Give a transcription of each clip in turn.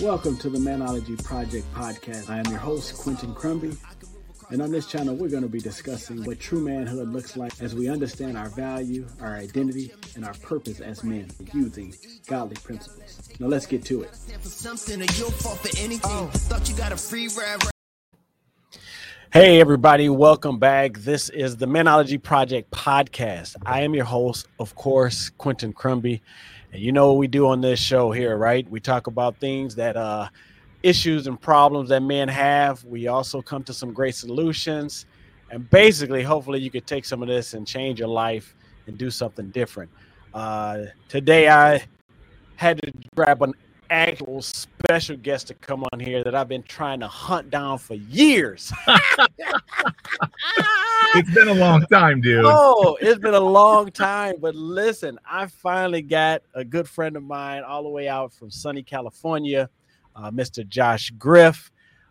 Welcome to the Manology Project podcast. I am your host, Quentin Crumby. And on this channel, we're going to be discussing what true manhood looks like as we understand our value, our identity, and our purpose as men using godly principles. Now let's get to it. Hey, everybody, welcome back. This is the Manology Project podcast. I am your host, of course, Quentin Crumby. And you know what we do on this show here, right? We talk about things that uh issues and problems that men have. We also come to some great solutions. And basically, hopefully, you could take some of this and change your life and do something different. Uh, today, I had to grab an actual special guest to come on here that I've been trying to hunt down for years. it's been a long time, dude. Oh, it's been a long time. But listen, I finally got a good friend of mine all the way out from sunny California, uh, Mr. Josh Griff.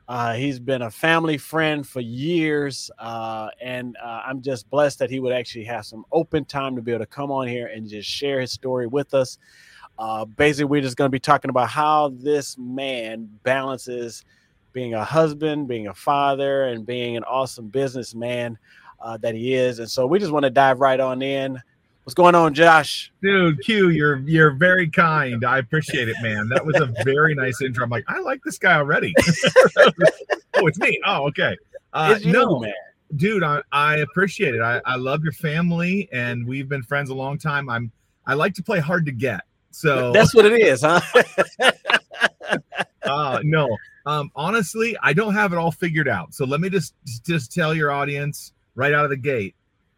Uh, he's been a family friend for years, uh, and uh, I'm just blessed that he would actually have some open time to be able to come on here and just share his story with us. Uh, basically, we're just going to be talking about how this man balances being a husband, being a father, and being an awesome businessman uh, that he is. And so we just want to dive right on in. What's going on, Josh? Dude, Q, you're you're very kind. I appreciate it, man. That was a very nice intro. I'm like, I like this guy already. oh, it's me. Oh, okay. Uh, you, no, man. Dude, I, I appreciate it. I, I love your family, and we've been friends a long time. I'm I like to play hard to get. So that's what it is, huh? uh, no, um, honestly, I don't have it all figured out. So let me just just tell your audience right out of the gate,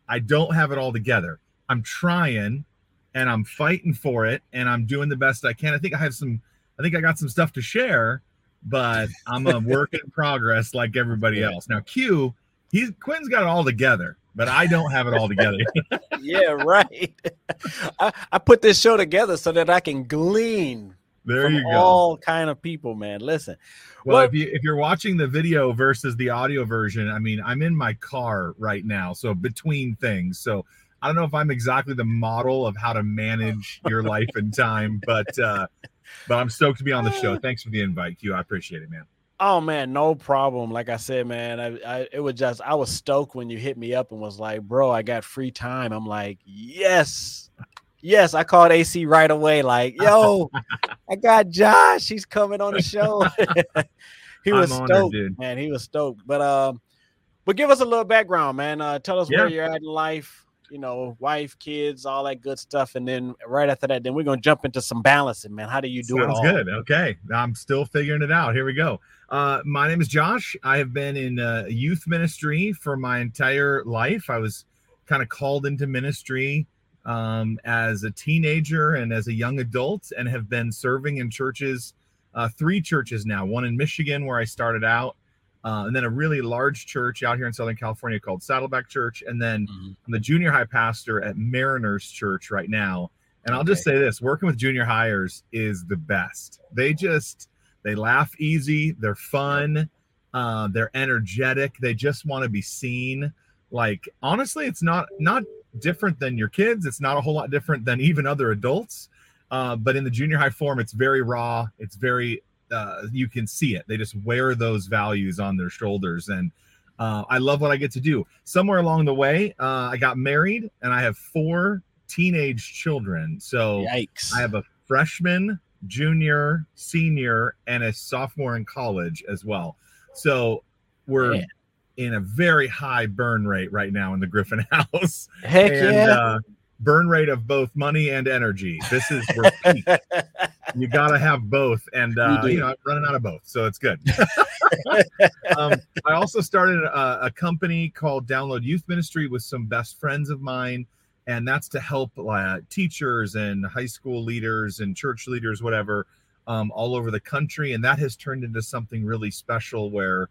I don't have it all together. I'm trying, and I'm fighting for it, and I'm doing the best I can. I think I have some. I think I got some stuff to share, but I'm a work in progress like everybody else. Now, Q, he's Quinn's got it all together but I don't have it all together. yeah, right. I, I, put this show together so that I can glean there you go. all kind of people, man. Listen. Well, if you if you're watching the video versus the audio version, I mean, I'm in my car right now, so between things. So I don't know if I'm exactly the model of how to manage your life and time, but uh but I'm stoked to be on the show. Thanks for the invite, Q. I appreciate it, man. Oh man, no problem. Like I said, man, I, I, it was just I was stoked when you hit me up and was like, "Bro, I got free time." I'm like, "Yes, yes." I called AC right away, like, "Yo, I got Josh. He's coming on the show." he was I'm stoked, honored, man. He was stoked. But um, but give us a little background, man. Uh, tell us yeah. where you're at in life. You know, wife, kids, all that good stuff, and then right after that, then we're gonna jump into some balancing, man. How do you do Sounds it? Sounds good. Okay, I'm still figuring it out. Here we go. Uh, my name is Josh. I have been in uh, youth ministry for my entire life. I was kind of called into ministry um, as a teenager and as a young adult, and have been serving in churches, uh, three churches now. One in Michigan, where I started out, uh, and then a really large church out here in Southern California called Saddleback Church, and then mm-hmm. I'm the junior high pastor at Mariners Church right now. And I'll just say this: working with junior highers is the best. They just they laugh easy. They're fun. Uh, they're energetic. They just want to be seen. Like honestly, it's not not different than your kids. It's not a whole lot different than even other adults. Uh, but in the junior high form, it's very raw. It's very uh, you can see it. They just wear those values on their shoulders, and uh, I love what I get to do. Somewhere along the way, uh, I got married, and I have four teenage children. So Yikes. I have a freshman, junior, senior, and a sophomore in college as well. So we're Man. in a very high burn rate right now in the Griffin house. Heck and, yeah. Burn rate of both money and energy. This is repeat. you got to have both, and uh, you, you, know I'm running out of both, so it's good. um, I also started a, a, company called Download Youth Ministry with some best friends of mine and that's to help uh, teachers and high school leaders and church leaders, whatever, um, all over the country. And that has turned into something really special where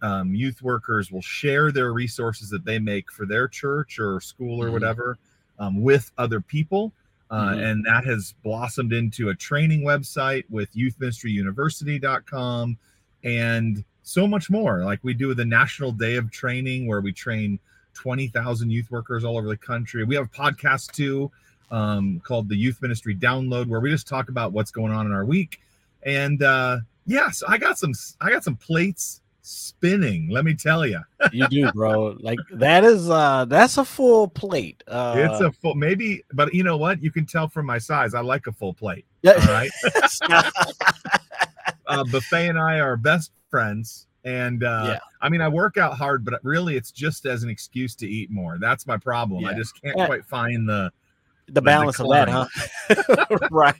um, youth workers will share their resources that they make for their church or school or mm-hmm. whatever um, with other people. Uh, mm-hmm. And that has blossomed into a training website with youthministryuniversity.com and so much more. Like we do the National Day of Training, where we train 20,000 youth workers all over the country. We have a podcast too um, called the Youth Ministry Download, where we just talk about what's going on in our week. And uh, Yes, I got some. I got some plates spinning. Let me tell you, you do, bro. Like that is uh that's a full plate. Uh, it's a full maybe, but you know what? You can tell from my size. I like a full plate. Yeah. All right. uh, Buffet and I are best friends. And uh, Yeah. I mean, I work out hard, but really it's just as an excuse to eat more. That's my problem. I just can't Yeah. quite find the. the balance of that, huh? right.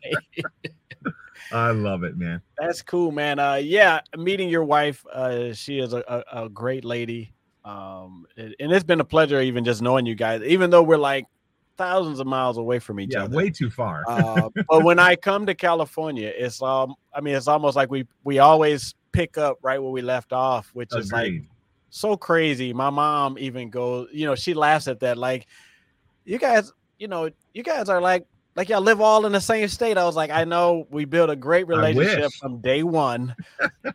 I love it, man. That's cool, man. Uh, yeah, meeting your wife. Uh, she is a, a, a great lady. Um, and and it's been a pleasure even just knowing you guys, even though we're like thousands of miles away from each Yeah, other. way too far. uh, but when I come to California, it's um, I mean, it's almost like we we always pick up right where we left off, which is like so crazy. My mom even goes, you know, she laughs at that. Like, you guys, you know, you guys are like, like y'all live all in the same state. I was like, I know we built a great relationship from day one,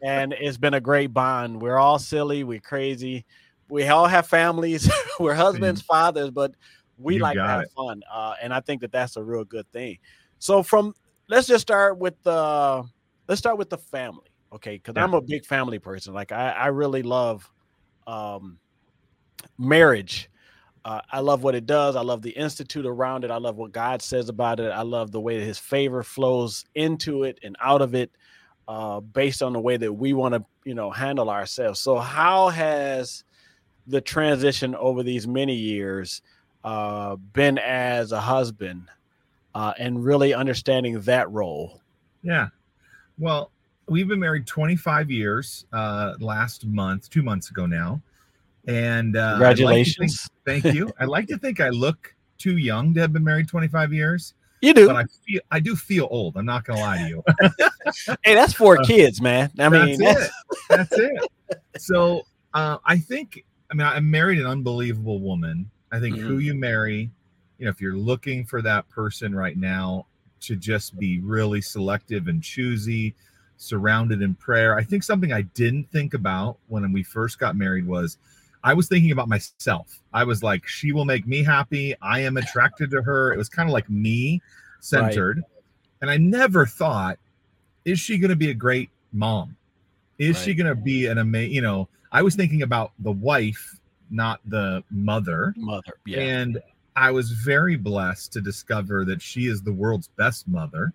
and it's been a great bond. We're all silly, we're crazy, we all have families, we're husbands, fathers, but we You like to have it. fun, uh, and I think that that's a real good thing. So, from let's just start with the let's start with the family, okay? Because Yeah. I'm a big family person. Like I, I really love um, marriage. Uh, I love what it does. I love the institute around it. I love what God says about it. I love the way that His favor flows into it and out of it, uh, based on the way that we want to, you know, handle ourselves. So, how has the transition over these many years uh, been as a husband, uh, and really understanding that role? Yeah. Well, we've been married 25 years uh last month, two months ago now. And uh I'd like think- Congratulations! thank you. I like to think I look too young to have been married 25 years, you do. but I feel I do feel old. I'm not gonna lie to you. hey, that's four Uh, kids, man. I mean, that's that's, it. That's it. So uh, I think I mean I married an unbelievable woman. I think who you marry, you know, if you're looking for that person right now to just be really selective and choosy, surrounded in prayer. I think something I didn't think about when we first got married was I was thinking about myself. I was like, she will make me happy. I am attracted to her. It was kind of like me centered. And I never thought, is she going to be a great mom? Is she going to be an amazing, you know, I was thinking about the wife, not the mother. mother. Yeah, And I was very blessed to discover that she is the world's best mother,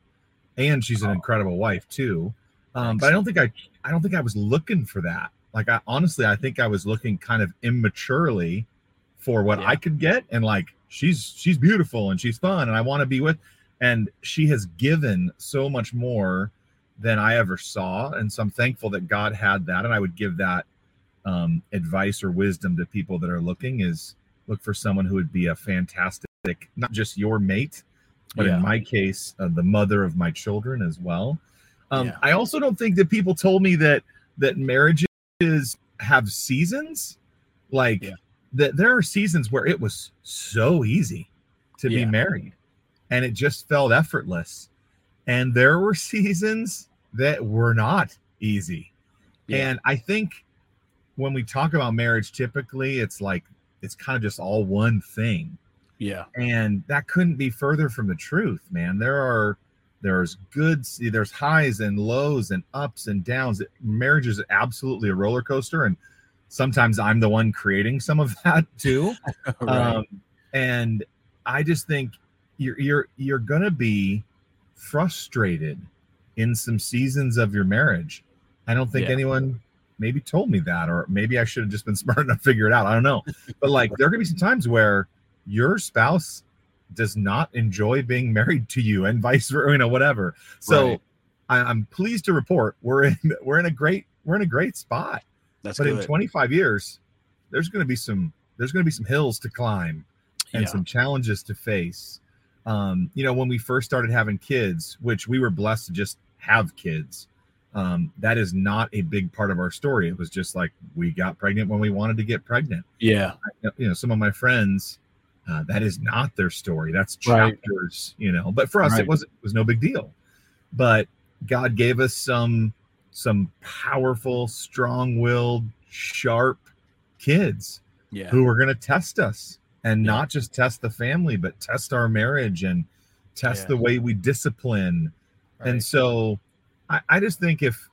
and she's an Oh. incredible wife too. Um, but I don't think I, I don't think I was looking for that. Like I honestly, I think I was looking kind of immaturely for what Yeah. I could get, and like she's she's beautiful and she's fun, and I want to be with, and she has given so much more than I ever saw, and so I'm thankful that God had that, and I would give that um, advice or wisdom to people that are looking is look for someone who would be a fantastic, not just your mate, but Yeah. in my case, uh, the mother of my children as well. Um, Yeah. I also don't think that people told me that that marriages have seasons, like Yeah. that there are seasons where it was so easy to Yeah. be married, and it just felt effortless, and there were seasons that were not easy. Yeah. And I think when we talk about marriage, typically it's like it's kind of just all one thing. yeah, And that couldn't be further from the truth, man. There are there's good there's highs and lows and ups and downs. Marriage is absolutely a roller coaster. And sometimes I'm the one creating some of that too. right. Um, and I just think you're you're you're gonna be frustrated in some seasons of your marriage. I don't think Yeah. anyone maybe told me that, or maybe I should have just been smart enough to figure it out. I don't know. But like there are gonna be some times where your spouse does not enjoy being married to you and vice versa, you know, whatever. So Right. I, I'm pleased to report we're in we're in a great we're in a great spot that's but good. in 25 years there's going to be some there's going to be some hills to climb and Yeah. some challenges to face um you know when we first started having kids which we were blessed to just have kids um that is not a big part of our story it was just like we got pregnant when we wanted to get pregnant yeah, you know some of my friends uh, that is not their story that's Right. chapters you know but for us Right. it was it was no big deal but god gave us some some powerful strong-willed sharp kids yeah, who were going to test us and Yeah. not just test the family but test our marriage and test Yeah. the way we discipline right. and so I, I just think if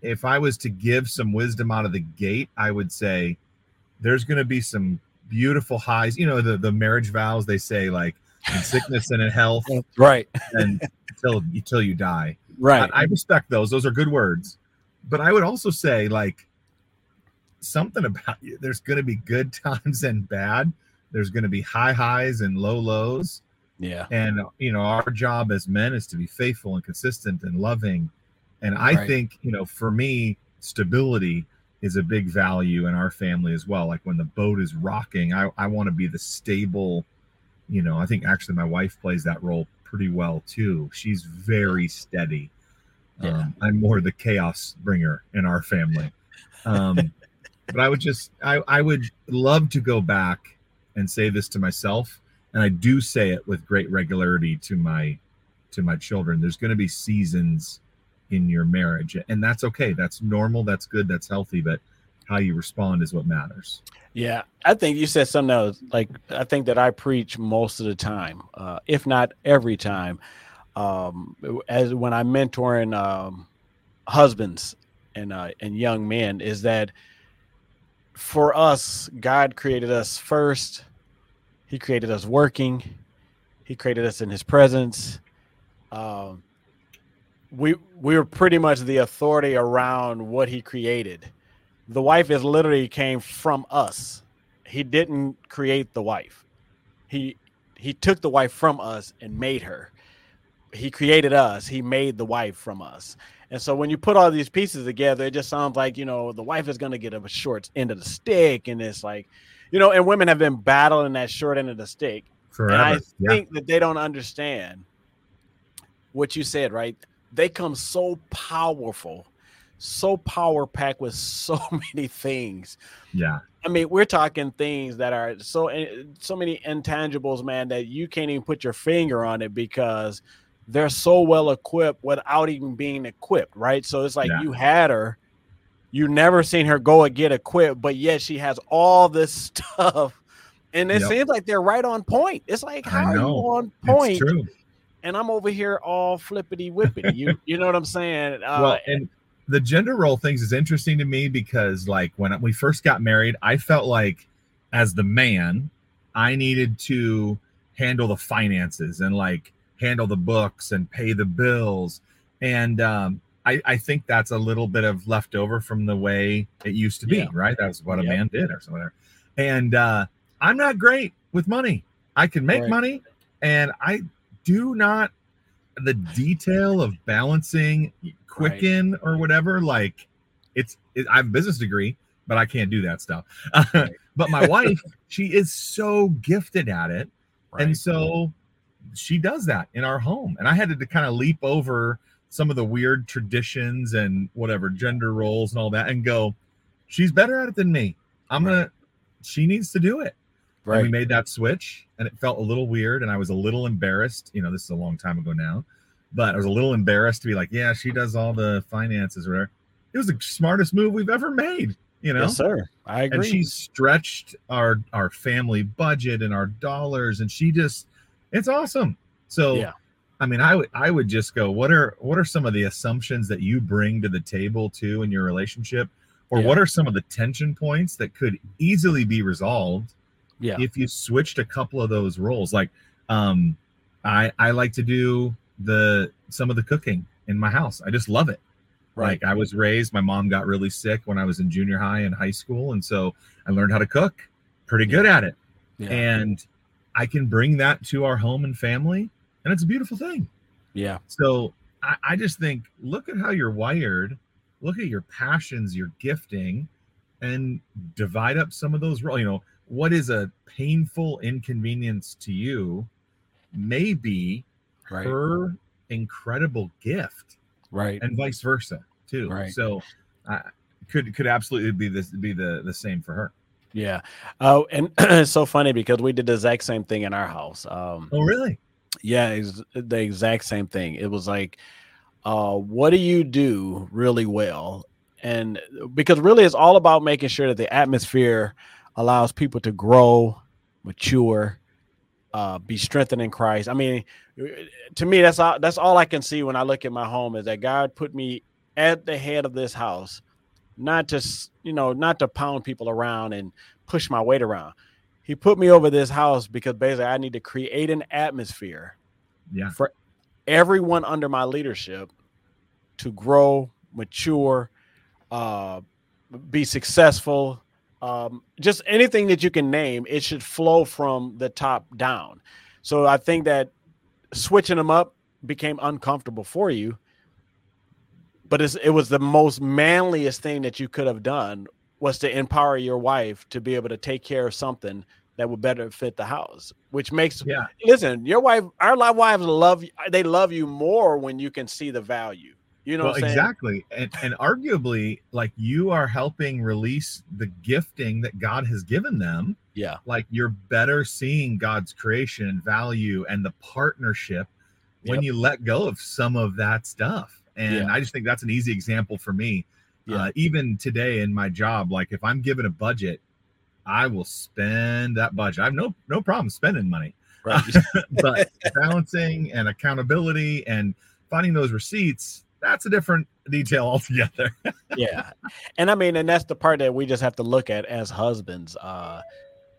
if I was to give some wisdom out of the gate, I would say there's going to be some beautiful highs. You know, the the marriage vows they say like in sickness and in health, right? And until until you die, right? I, I respect those; those are good words. But I would also say like something about you. There's going to be good times and bad. There's going to be high highs and low lows. Yeah. And you know, our job as men is to be faithful and consistent and loving. And I right. think, you know, for me, stability is a big value in our family as well. Like when the boat is rocking, I, I want to be the stable, you know, I think actually my wife plays that role pretty well too. She's very steady. Yeah. Um, I'm more the chaos bringer in our family. Um, but I would just, I, I would love to go back and say this to myself and I do say it with great regularity to my to my children. There's going to be seasons in your marriage, and that's okay. That's normal. That's good. That's healthy. But how you respond is what matters. Yeah, I think you said something else. Like I think that I preach most of the time, uh, if not every time, um, as when I'm mentoring um, husbands and uh, and young men, is that for us, God created us first he created us working. He created us in His presence. Um, we we were pretty much the authority around what He created. The wife is literally came from us. He didn't create the wife. He he took the wife from us and made her. He created us. He made the wife from us. And so when you put all these pieces together, it just sounds like, you know, the wife is going to get a short end of the stick. And it's like, you know, and women have been battling that short end of the stick. Forever. And I yeah. think that they don't understand what you said, right? They come so powerful, so power packed with so many things. Yeah. I mean, we're talking things that are so eh, so many intangibles, man, that you can't even put your finger on it because they're so well equipped without even being equipped, right? So it's like yeah. you had her you never seen her go and get equipped, but yet she has all this stuff. And it yep. seems like they're right on point. It's like, how are you on point? And I'm over here all flippity whippity. You you know what I'm saying? Uh, well, and the gender role things is interesting to me because like when we first got married, I felt like as the man, I needed to handle the finances and like handle the books and pay the bills. And um, I, I think that's a little bit of leftover from the way it used to be, yeah. right? That was what a man did or something. And uh, I'm not great with money. I can make right. money, and I do not the detail of balancing Quicken right. or whatever. Like it's, it, I have a business degree, but I can't do that stuff. Right. but my wife, she is so gifted at it, and so she does that in our home. And I had to, to kind of leap over some of the weird traditions and whatever gender roles and all that and go, she's better at it than me. I'm right. gonna she needs to do it. Right. And we made that switch and it felt a little weird and I was a little embarrassed. You know, this is a long time ago now, but I was a little embarrassed to be like, yeah, she does all the finances or whatever. It was the smartest move we've ever made, you know? Yes, sir. I agree. And she stretched our our family budget and our dollars and she just it's awesome. So yeah I mean, I would I would just go, what are what are some of the assumptions that you bring to the table too in your relationship? Or yeah. what are some of the tension points that could easily be resolved yeah. if you switched a couple of those roles? Like um I I like to do the some of the cooking in my house. I just love it. Right. Like I was raised, my mom got really sick when I was in junior high and high school. And so I learned how to cook, pretty good at it. Yeah. And I can bring that to our home and family and it's a beautiful thing. Yeah. So I, I just think look at how you're wired, look at your passions, your gifting, and divide up some of those roles. You know, what is a painful inconvenience to you may be right. her incredible gift, right, and vice versa too. Right. So, uh, could could absolutely be this be the the same for her. Yeah. Oh, and it's so funny because we did the exact same thing in our house. Um, oh, really? Yeah, it's the exact same thing. It was like, uh, what do you do really well? And because really it's all about making sure that the atmosphere allows people to grow, mature, uh, be strengthened in Christ. I mean, to me, that's all that's all I can see when I look at my home is that God put me at the head of this house, not just you know, not to pound people around and push my weight around. He put me over this house because basically I need to create an atmosphere Yeah. for everyone under my leadership to grow, mature, uh, be successful. Um, just anything that you can name, it should flow from the top down. So I think that switching them up became uncomfortable for you, but it's, it was the most manliest thing that you could have done was to empower your wife to be able to take care of something that would better fit the house, which makes Yeah. listen, your wife, our wives love. They love you more when you can see the value. You know well, what I'm exactly. And, and arguably, like you are helping release the gifting that God has given them. Yeah. Like you're better seeing God's creation and value and the partnership when Yep. you let go of some of that stuff. And Yeah. I just think that's an easy example for me. Yeah. Uh, even today in my job, like if I'm given a budget, I will spend that budget. I have no no problem spending money, Right. but balancing and accountability and finding those receipts, that's a different detail altogether. yeah. And I mean, and that's the part that we just have to look at as husbands, uh,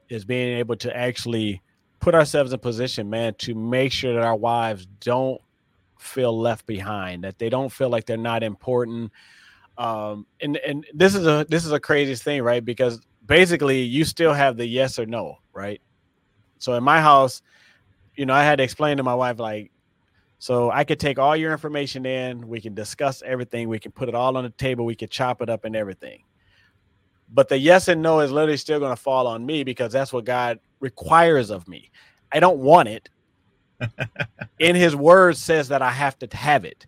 is being able to actually put ourselves in position, man, to make sure that our wives don't feel left behind, that they don't feel like they're not important. Um, and and this is a this is a craziest thing, right? Because basically you still have the yes or no, right? So in my house, you know, I had to explain to my wife, like, so I could take all your information in, we can discuss everything, we can put it all on the table, we could chop it up and everything. But the yes and no is literally still going to fall on me because that's what God requires of me. I don't want it. in his word says that I have to have it.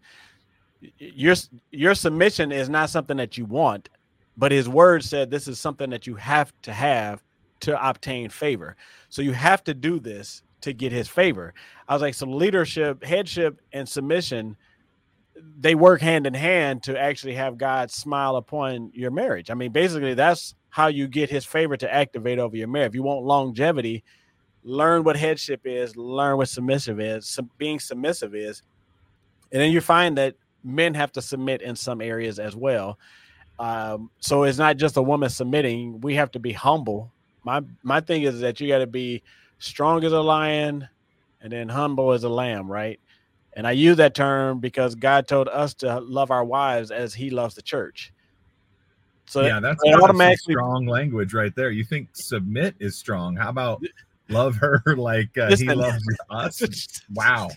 Your your submission is not something that you want, but his word said this is something that you have to have to obtain favor. So you have to do this to get his favor. I was like, so leadership, headship, and submission, they work hand in hand to actually have God smile upon your marriage. I mean, basically, that's how you get his favor to activate over your marriage. If you want longevity, learn what headship is, learn what submissive is, sub- being submissive is, and then you find that men have to submit in some areas as well. Um, so it's not just a woman submitting; we have to be humble. My my thing is that you got to be strong as a lion, and then humble as a lamb, right? And I use that term because God told us to love our wives as He loves the church. So yeah, that's, automatically- strong language right there. You think submit is strong? How about love her like uh, he loves us? Wow,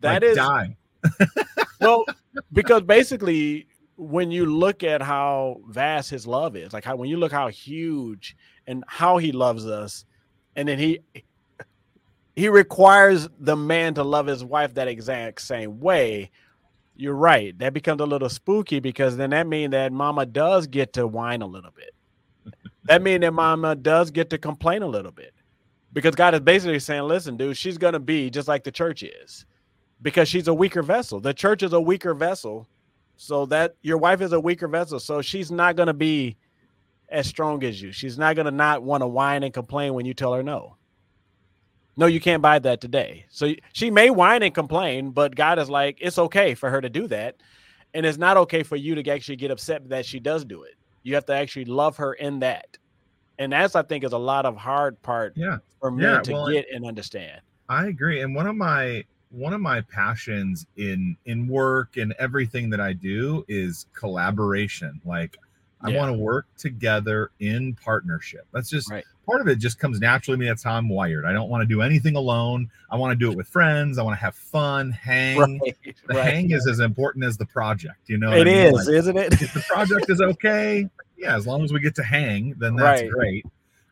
that Like, is die. well because basically when you look at how vast his love is like how when you look how huge and how he loves us and then he he requires the man to love his wife that exact same way you're right that becomes a little spooky because then that means that mama does get to whine a little bit that means that mama does get to complain a little bit because god is basically saying listen dude she's gonna be just like the church is because she's a weaker vessel. The church is a weaker vessel. So that your wife is a weaker vessel. So she's not going to be as strong as you. She's not going to not want to whine and complain when you tell her no. No, you can't buy that today. So she may whine and complain, but God is like, it's okay for her to do that. And it's not okay for you to actually get upset that she does do it. You have to actually love her in that. And that's, I think, is a lot of hard part Yeah, for men Yeah, to well, get and understand. I agree. And one of my one of my passions in in work and everything that I do is collaboration. Like I Yeah. want to work together in partnership. That's just Right. part of it just comes naturally to me. That's how I'm wired. I don't want to do anything alone. I want to do it with friends. I want to have fun, hang. Right. The right. hang is as important as the project, you know. It I mean? is, Like, isn't it? if the project is okay, yeah, as long as we get to hang, then that's great.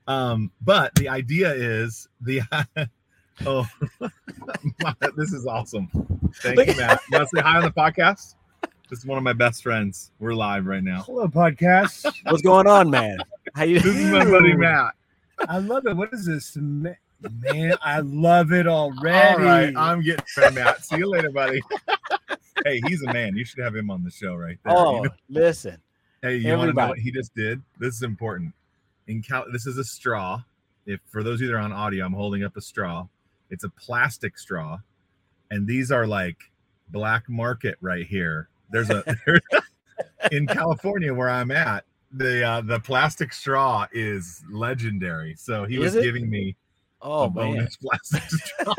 Um, but the idea is the oh, this is awesome. Thank you, Matt. You want to say hi on the podcast? This is one of my best friends. We're live right now. Hello, podcast. What's going on, man? How you This is my buddy Matt. I love it. What is this? Man, I love it already. All right, I'm getting rid of Matt. See you later, buddy. hey, he's a man. You should have him on the show right there. Oh, you Oh, know- listen. Hey, you want to know what he just did? This is important. In Cal- this is a straw. If for those of you that are on audio, I'm holding up a straw. It's a plastic straw, and these are like black market right here. There's a there's, in California where I'm at, the uh, the plastic straw is legendary. So he Is was it? giving me Oh a man, bonus plastic straw.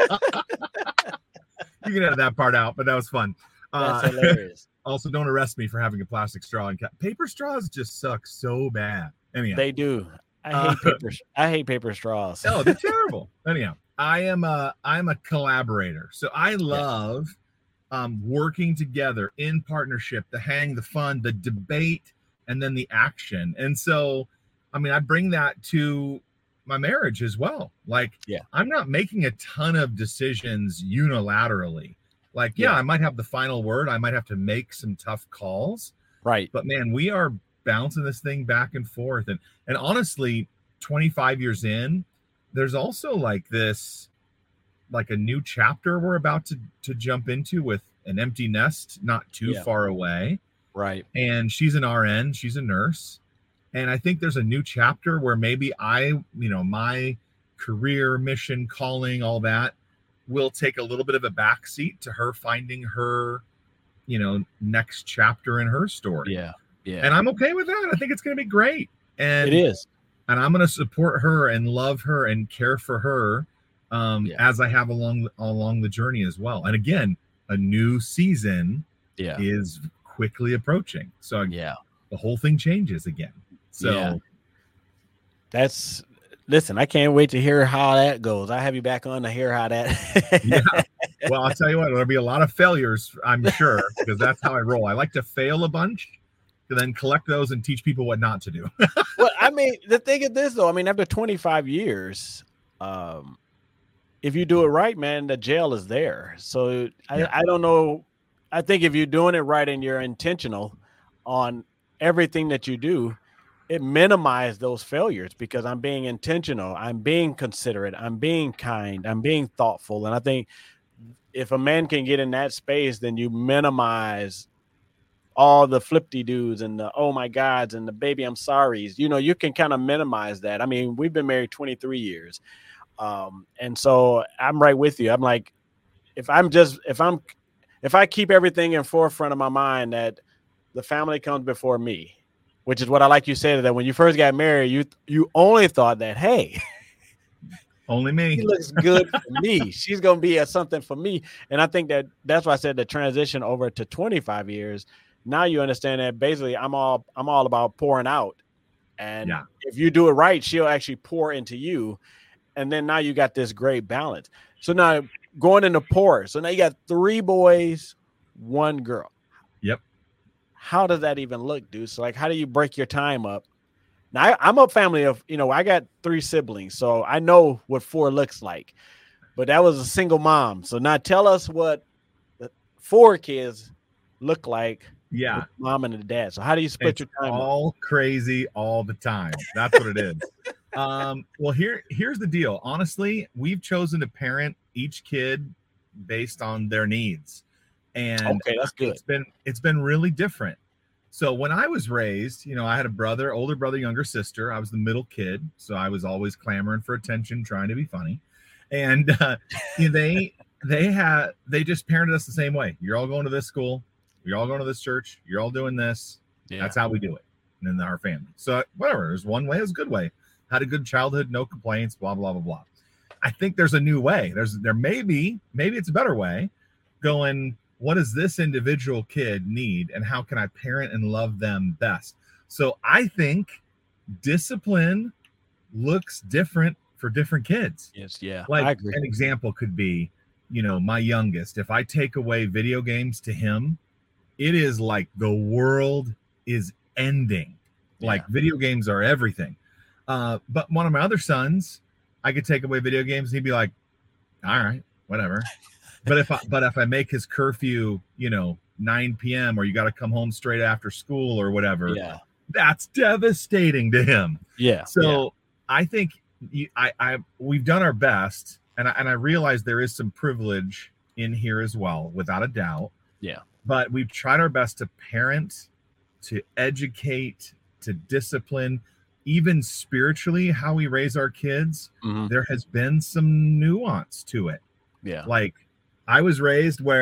you can edit that part out, but that was fun. that's Uh, hilarious. also, don't arrest me for having a plastic straw. And ca- paper straws just suck so bad. Anyhow, They do. I Uh, hate paper. I hate paper straws. oh, they're terrible. Anyhow, I am a I'm a collaborator, so I love um, working together in partnership, the hang, the fun, the debate, and then the action. And so, I mean, I bring that to my marriage as well. Like, Yeah. I'm not making a ton of decisions unilaterally. Like, yeah, Yeah. I might have the final word. I might have to make some tough calls, Right. but man, we are bouncing this thing back and forth. And and honestly, 25 years in, there's also like this like a new chapter we're about to to jump into with an empty nest not too Yeah. far away. Right. And she's an RN, she's a nurse. And I think there's a new chapter where maybe I, you know, my career, mission, calling, all that will take a little bit of a backseat to her finding her, you know, next chapter in her story Yeah. Yeah. and I'm okay with that. I think it's going to be great, and it is. and I'm going to support her and love her and care for her um, Yeah. as I have along along the journey as well. And again, a new season Yeah. is quickly approaching, so Yeah. the whole thing changes again. So Yeah. That's listen, I can't wait to hear how that goes. I have you back on to hear how that yeah. Well, I'll tell you what, there'll be a lot of failures, I'm sure, because that's how I roll. I like to fail a bunch, to then collect those and teach people what not to do. well, I mean, the thing is this though. I mean, after 25 years, um, if you do it right, man, the jail is there. So I, Yeah. I don't know. I think if you're doing it right and you're intentional on everything that you do, it minimizes those failures because I'm being intentional, I'm being considerate, I'm being kind, I'm being thoughtful. And I think if a man can get in that space, then you minimize all the flipty dudes and the oh my gods and the baby I'm sorry's. You know, you can kind of minimize that. I mean, we've been married 23 years. Um, and so I'm right with you. I'm like, if I'm just if I'm if I keep everything in forefront of my mind that the family comes before me, which is what I like you said that when you first got married, you you only thought that, hey, Only she me. looks good for me. She's gonna be a something for me. And I think that that's why I said the transition over to 25 years. Now you understand that basically I'm all I'm all about pouring out. And Yeah. if you do it right, she'll actually pour into you. And then now you got this great balance. So now going into pour. So now you got three boys, one girl. Yep. How does that even look, dude? So like how do you break your time up? Now I, I'm a family of, you know, I got three siblings, so I know what four looks like. But that was a single mom. So now tell us what four kids look like Yeah. mom and the dad. So how do you split It's your time? up? all crazy all the time. That's what it is. um, well, here here's the deal. Honestly, we've chosen to parent each kid based on their needs, and Okay, that's good. it's been it's been really different. So when I was raised, you know, I had a brother, older brother, younger sister. I was the middle kid, so I was always clamoring for attention, trying to be funny, and uh, they they had they just parented us the same way. You're all going to this school. You're all going to this church. You're all doing this. Yeah. That's how we do it in our family. So whatever, there's one way, is a good way. Had a good childhood, no complaints, blah blah blah blah. I think there's a new way. There's there may be, maybe it's a better way. Going, what does this individual kid need, and how can I parent and love them best? So I think discipline looks different for different kids yes, yeah. like an example could be you know my youngest if i take away video games to him it is like the world is ending like video games are everything uh but one of my other sons i could take away video games and he'd be like all right whatever but if i but if i make his curfew you know 9 p.m or you got to come home straight after school or whatever Yeah. that's devastating to him Yeah. so yeah. I think you, I, I we've done our best, and I, and I realize there is some privilege in here as well, without a doubt. Yeah. But we've tried our best to parent, to educate, to discipline, even spiritually, how we raise our kids. Mhm. There has been some nuance to it. Yeah. Like I was raised where